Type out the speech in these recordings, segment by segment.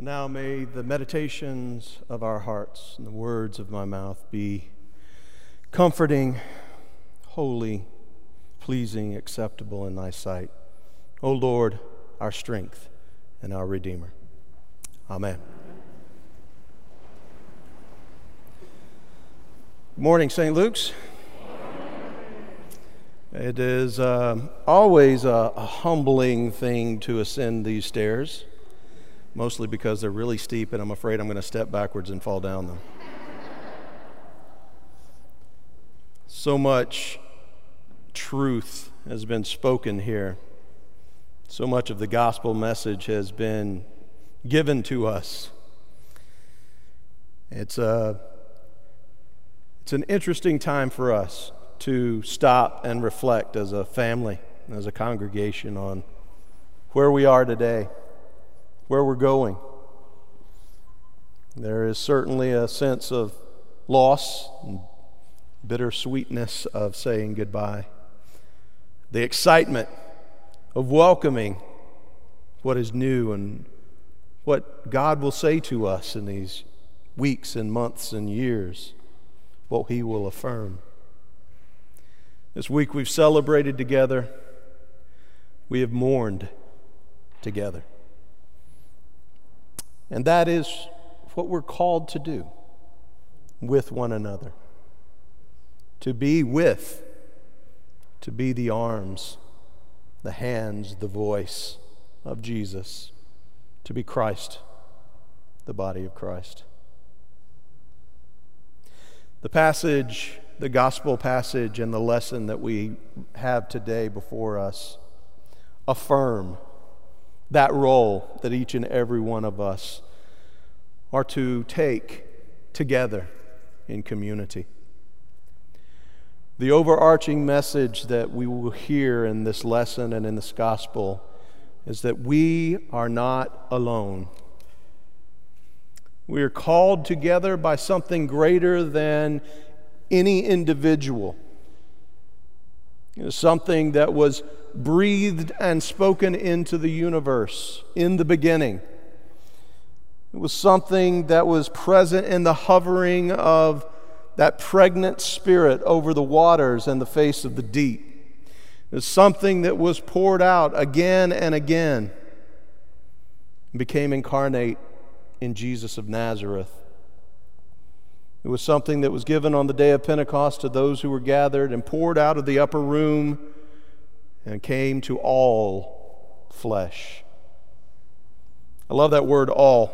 Now may the meditations of our hearts and the words of my mouth be comforting, holy, pleasing, acceptable in thy sight. O Lord, our strength and our Redeemer. Amen. Good morning, St. Luke's. It is uh, always a, a humbling thing to ascend these stairs mostly because they're really steep and I'm afraid I'm going to step backwards and fall down them. so much truth has been spoken here. So much of the gospel message has been given to us. It's, a, it's an interesting time for us to stop and reflect as a family, as a congregation, on where we are today where we're going. There is certainly a sense of loss and bittersweetness of saying goodbye. The excitement of welcoming what is new and what God will say to us in these weeks and months and years, what He will affirm. This week we've celebrated together, we have mourned together. And that is what we're called to do with one another to be with, to be the arms, the hands, the voice of Jesus, to be Christ, the body of Christ. The passage, the gospel passage, and the lesson that we have today before us affirm that role that each and every one of us are to take together in community. The overarching message that we will hear in this lesson and in this gospel is that we are not alone. We are called together by something greater than any individual. Something that was breathed and spoken into the universe in the beginning. It was something that was present in the hovering of that pregnant spirit over the waters and the face of the deep. It was something that was poured out again and again and became incarnate in Jesus of Nazareth. It was something that was given on the day of Pentecost to those who were gathered and poured out of the upper room and came to all flesh. I love that word all.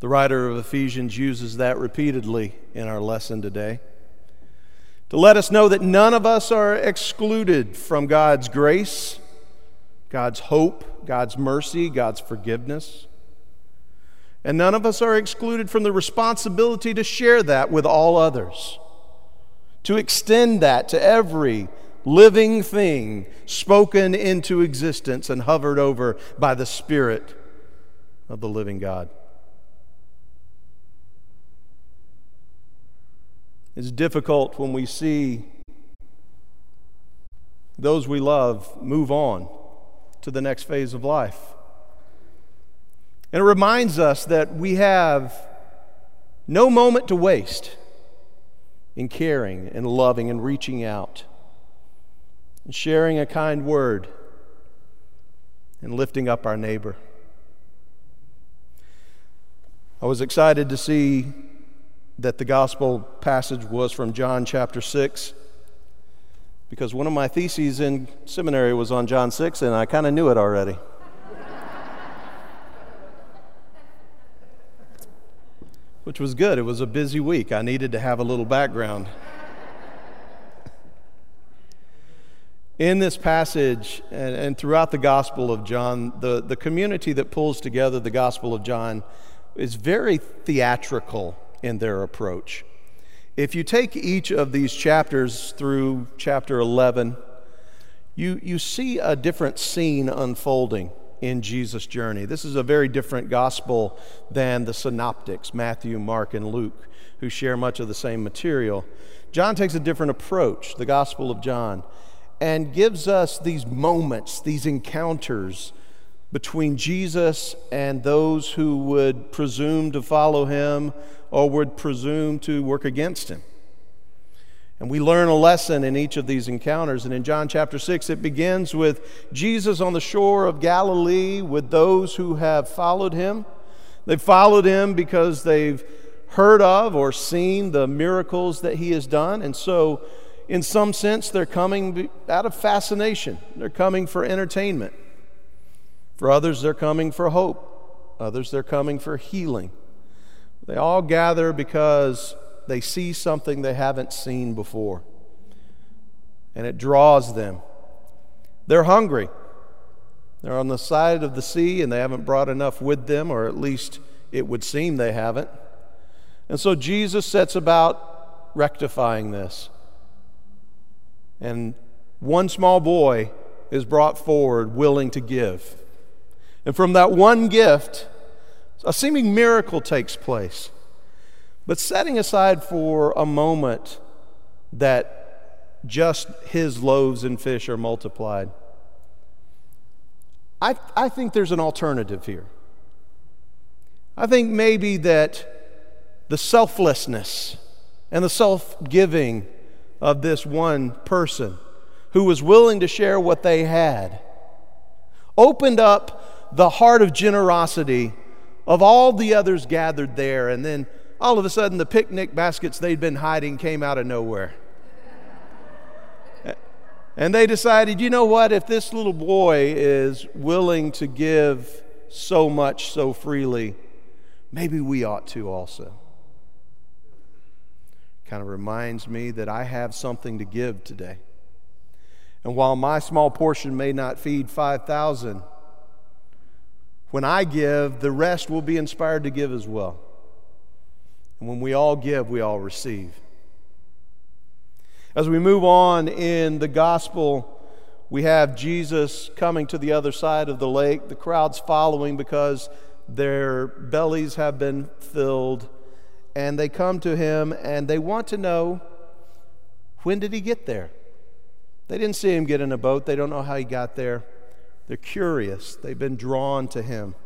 The writer of Ephesians uses that repeatedly in our lesson today to let us know that none of us are excluded from God's grace, God's hope, God's mercy, God's forgiveness. And none of us are excluded from the responsibility to share that with all others, to extend that to every living thing spoken into existence and hovered over by the Spirit of the living God. It's difficult when we see those we love move on to the next phase of life. And it reminds us that we have no moment to waste in caring and loving and reaching out and sharing a kind word and lifting up our neighbor. I was excited to see that the gospel passage was from John chapter 6 because one of my theses in seminary was on John 6 and I kind of knew it already. Which was good. It was a busy week. I needed to have a little background. in this passage and, and, throughout the Gospel of John, the, the community that pulls together the Gospel of John is very theatrical in their approach. If you take each of these chapters through chapter 11, you, you see a different scene unfolding in Jesus' journey. This is a very different gospel than the synoptics, Matthew, Mark, and Luke, who share much of the same material. John takes a different approach, the Gospel of John and gives us these moments, these encounters between Jesus and those who would presume to follow him or would presume to work against him. And we learn a lesson in each of these encounters. And in John chapter 6, it begins with Jesus on the shore of Galilee with those who have followed him. They've followed him because they've heard of or seen the miracles that he has done. And so, in some sense, they're coming out of fascination, they're coming for entertainment. For others, they're coming for hope. Others, they're coming for healing. They all gather because they see something they haven't seen before, and it draws them. They're hungry. They're on the side of the sea, and they haven't brought enough with them, or at least it would seem they haven't. And so Jesus sets about rectifying this. And one small boy is brought forward willing to give. And from that one gift, a seeming miracle takes place. But setting aside for a moment that just his loaves and fish are multiplied, I, I think there's an alternative here. I think maybe that the selflessness and the self giving of this one person who was willing to share what they had opened up the heart of generosity of all the others gathered there. And then all of a sudden, the picnic baskets they'd been hiding came out of nowhere. And they decided, you know what, if this little boy is willing to give so much so freely, maybe we ought to also. Kind of reminds me that I have something to give today. And while my small portion may not feed 5,000, when I give, the rest will be inspired to give as well. And when we all give, we all receive. As we move on in the gospel, we have Jesus coming to the other side of the lake, the crowds following because their bellies have been filled. And they come to him and they want to know when did he get there? They didn't see him get in a boat, they don't know how he got there. They're curious, they've been drawn to him.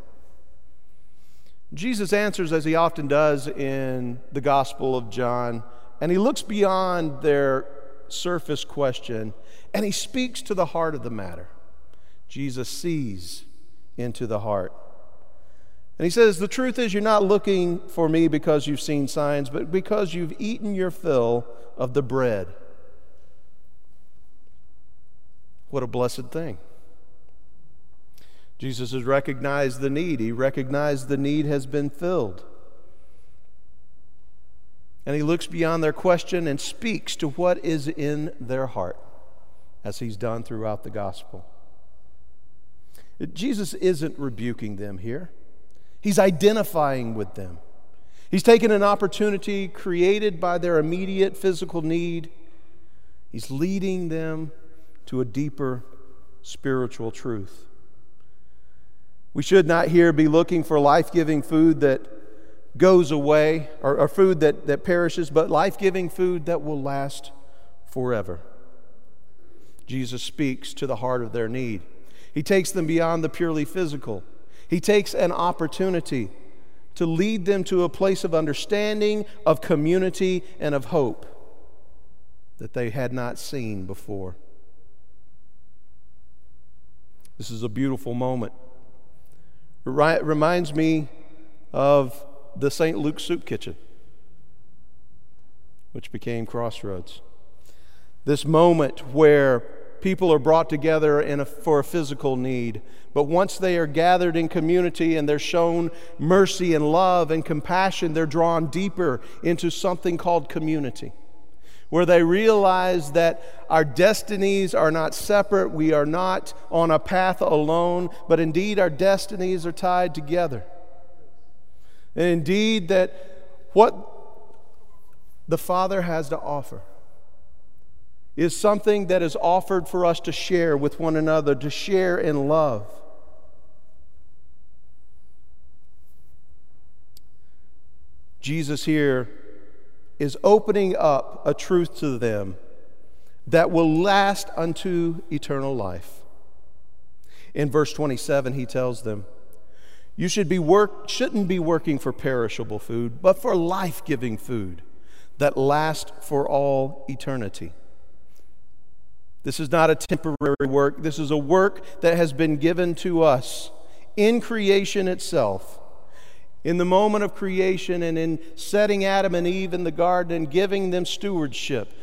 Jesus answers as he often does in the Gospel of John, and he looks beyond their surface question and he speaks to the heart of the matter. Jesus sees into the heart. And he says, The truth is, you're not looking for me because you've seen signs, but because you've eaten your fill of the bread. What a blessed thing. Jesus has recognized the need. He recognized the need has been filled. And he looks beyond their question and speaks to what is in their heart, as he's done throughout the gospel. Jesus isn't rebuking them here, he's identifying with them. He's taken an opportunity created by their immediate physical need, he's leading them to a deeper spiritual truth. We should not here be looking for life giving food that goes away or, or food that, that perishes, but life giving food that will last forever. Jesus speaks to the heart of their need. He takes them beyond the purely physical. He takes an opportunity to lead them to a place of understanding, of community, and of hope that they had not seen before. This is a beautiful moment. Reminds me of the St. Luke Soup Kitchen, which became Crossroads. This moment where people are brought together a, for a physical need, but once they are gathered in community and they're shown mercy and love and compassion, they're drawn deeper into something called community where they realize that our destinies are not separate, we are not on a path alone, but indeed our destinies are tied together. And indeed, that what the Father has to offer is something that is offered for us to share with one another, to share in love. Jesus here is opening up a truth to them that will last unto eternal life. In verse 27, he tells them, You should be work, shouldn't be working for perishable food, but for life giving food that lasts for all eternity. This is not a temporary work, this is a work that has been given to us in creation itself. In the moment of creation and in setting Adam and Eve in the garden and giving them stewardship,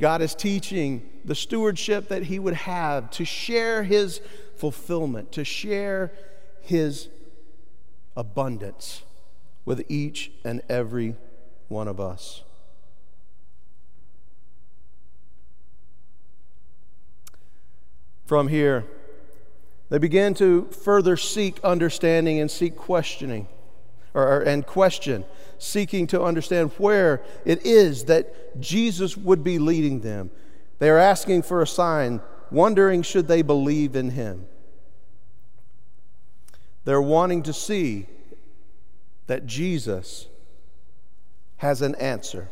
God is teaching the stewardship that He would have to share His fulfillment, to share His abundance with each and every one of us. From here, they begin to further seek understanding and seek questioning, or, and question, seeking to understand where it is that Jesus would be leading them. They are asking for a sign, wondering should they believe in him. They're wanting to see that Jesus has an answer.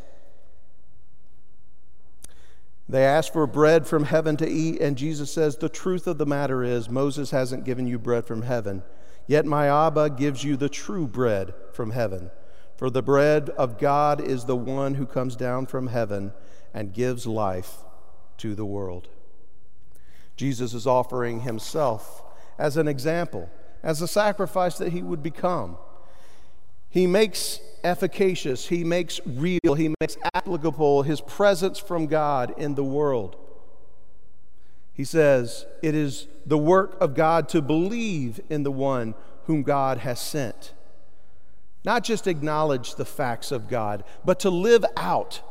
They ask for bread from heaven to eat, and Jesus says, The truth of the matter is, Moses hasn't given you bread from heaven, yet my Abba gives you the true bread from heaven. For the bread of God is the one who comes down from heaven and gives life to the world. Jesus is offering himself as an example, as a sacrifice that he would become. He makes efficacious, he makes real, he makes applicable his presence from God in the world. He says, It is the work of God to believe in the one whom God has sent. Not just acknowledge the facts of God, but to live out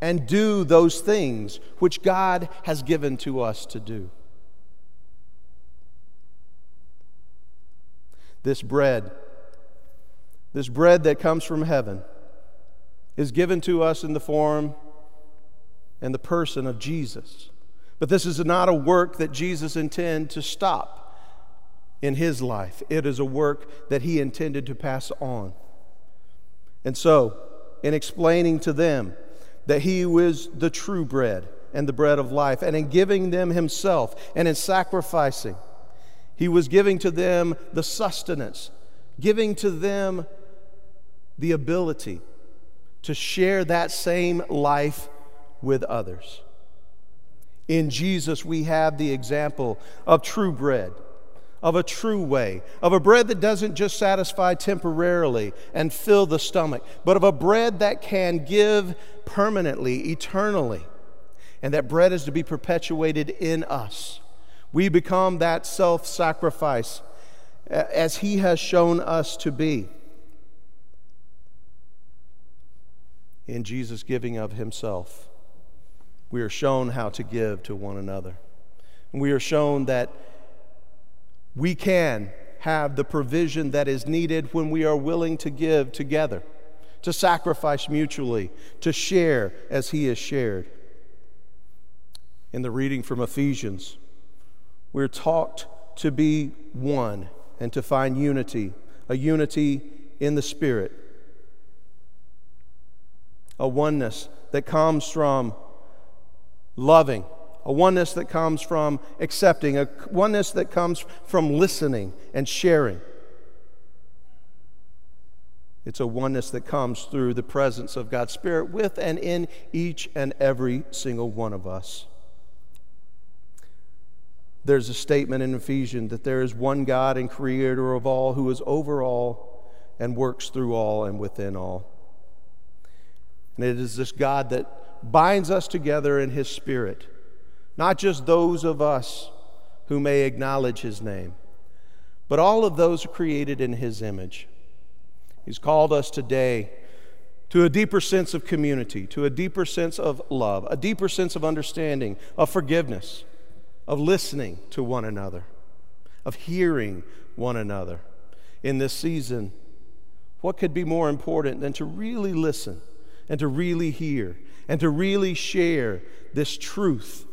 and do those things which God has given to us to do. This bread this bread that comes from heaven is given to us in the form and the person of Jesus. But this is not a work that Jesus intended to stop in his life. It is a work that he intended to pass on. And so, in explaining to them that he was the true bread and the bread of life, and in giving them himself and in sacrificing, he was giving to them the sustenance, giving to them the ability to share that same life with others. In Jesus, we have the example of true bread, of a true way, of a bread that doesn't just satisfy temporarily and fill the stomach, but of a bread that can give permanently, eternally. And that bread is to be perpetuated in us. We become that self sacrifice as He has shown us to be. in Jesus' giving of himself, we are shown how to give to one another. And we are shown that we can have the provision that is needed when we are willing to give together, to sacrifice mutually, to share as he has shared. In the reading from Ephesians, we're taught to be one and to find unity, a unity in the Spirit a oneness that comes from loving, a oneness that comes from accepting, a oneness that comes from listening and sharing. It's a oneness that comes through the presence of God's Spirit with and in each and every single one of us. There's a statement in Ephesians that there is one God and creator of all who is over all and works through all and within all. And it is this God that binds us together in His Spirit, not just those of us who may acknowledge His name, but all of those created in His image. He's called us today to a deeper sense of community, to a deeper sense of love, a deeper sense of understanding, of forgiveness, of listening to one another, of hearing one another. In this season, what could be more important than to really listen and to really hear and to really share this truth,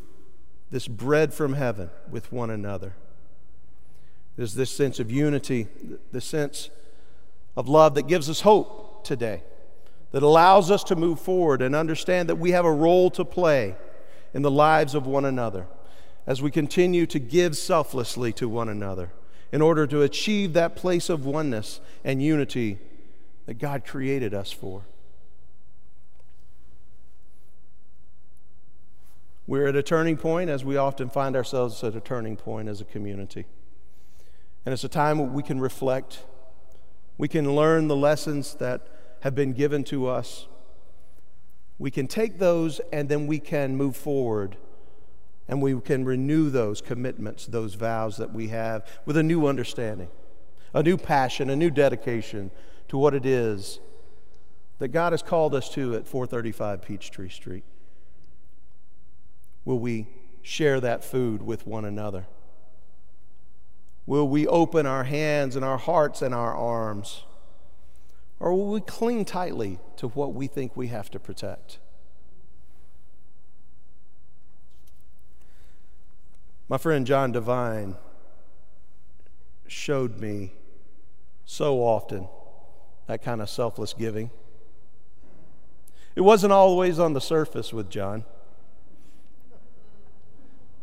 this bread from heaven with one another. There's this sense of unity, the sense of love that gives us hope today, that allows us to move forward and understand that we have a role to play in the lives of one another as we continue to give selflessly to one another, in order to achieve that place of oneness and unity that God created us for. We're at a turning point, as we often find ourselves at a turning point as a community. And it's a time where we can reflect, we can learn the lessons that have been given to us. We can take those and then we can move forward and we can renew those commitments, those vows that we have with a new understanding, a new passion, a new dedication to what it is that God has called us to at 435 Peachtree Street. Will we share that food with one another? Will we open our hands and our hearts and our arms? Or will we cling tightly to what we think we have to protect? My friend John Devine showed me so often that kind of selfless giving. It wasn't always on the surface with John.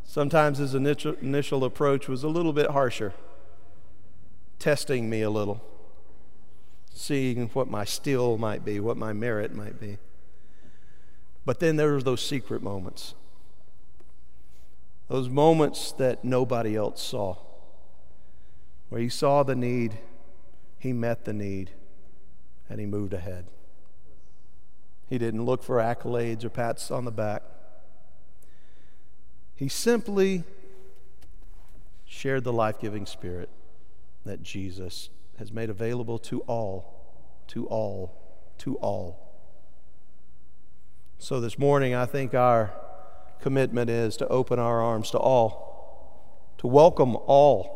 Sometimes his initial, approach was a little bit harsher, testing me a little, seeing what my skill might be, what my merit might be. But then there were those secret moments those moments that nobody else saw, where he saw the need, he met the need, and he moved ahead. He didn't look for accolades or pats on the back. He simply shared the life giving spirit that Jesus has made available to all, to all, to all. So this morning, I think our commitment is to open our arms to all, to welcome all,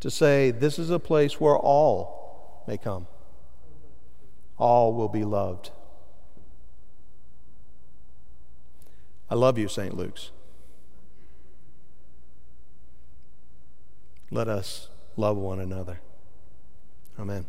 to say, This is a place where all may come. All will be loved. I love you, St. Luke's. Let us love one another. Amen.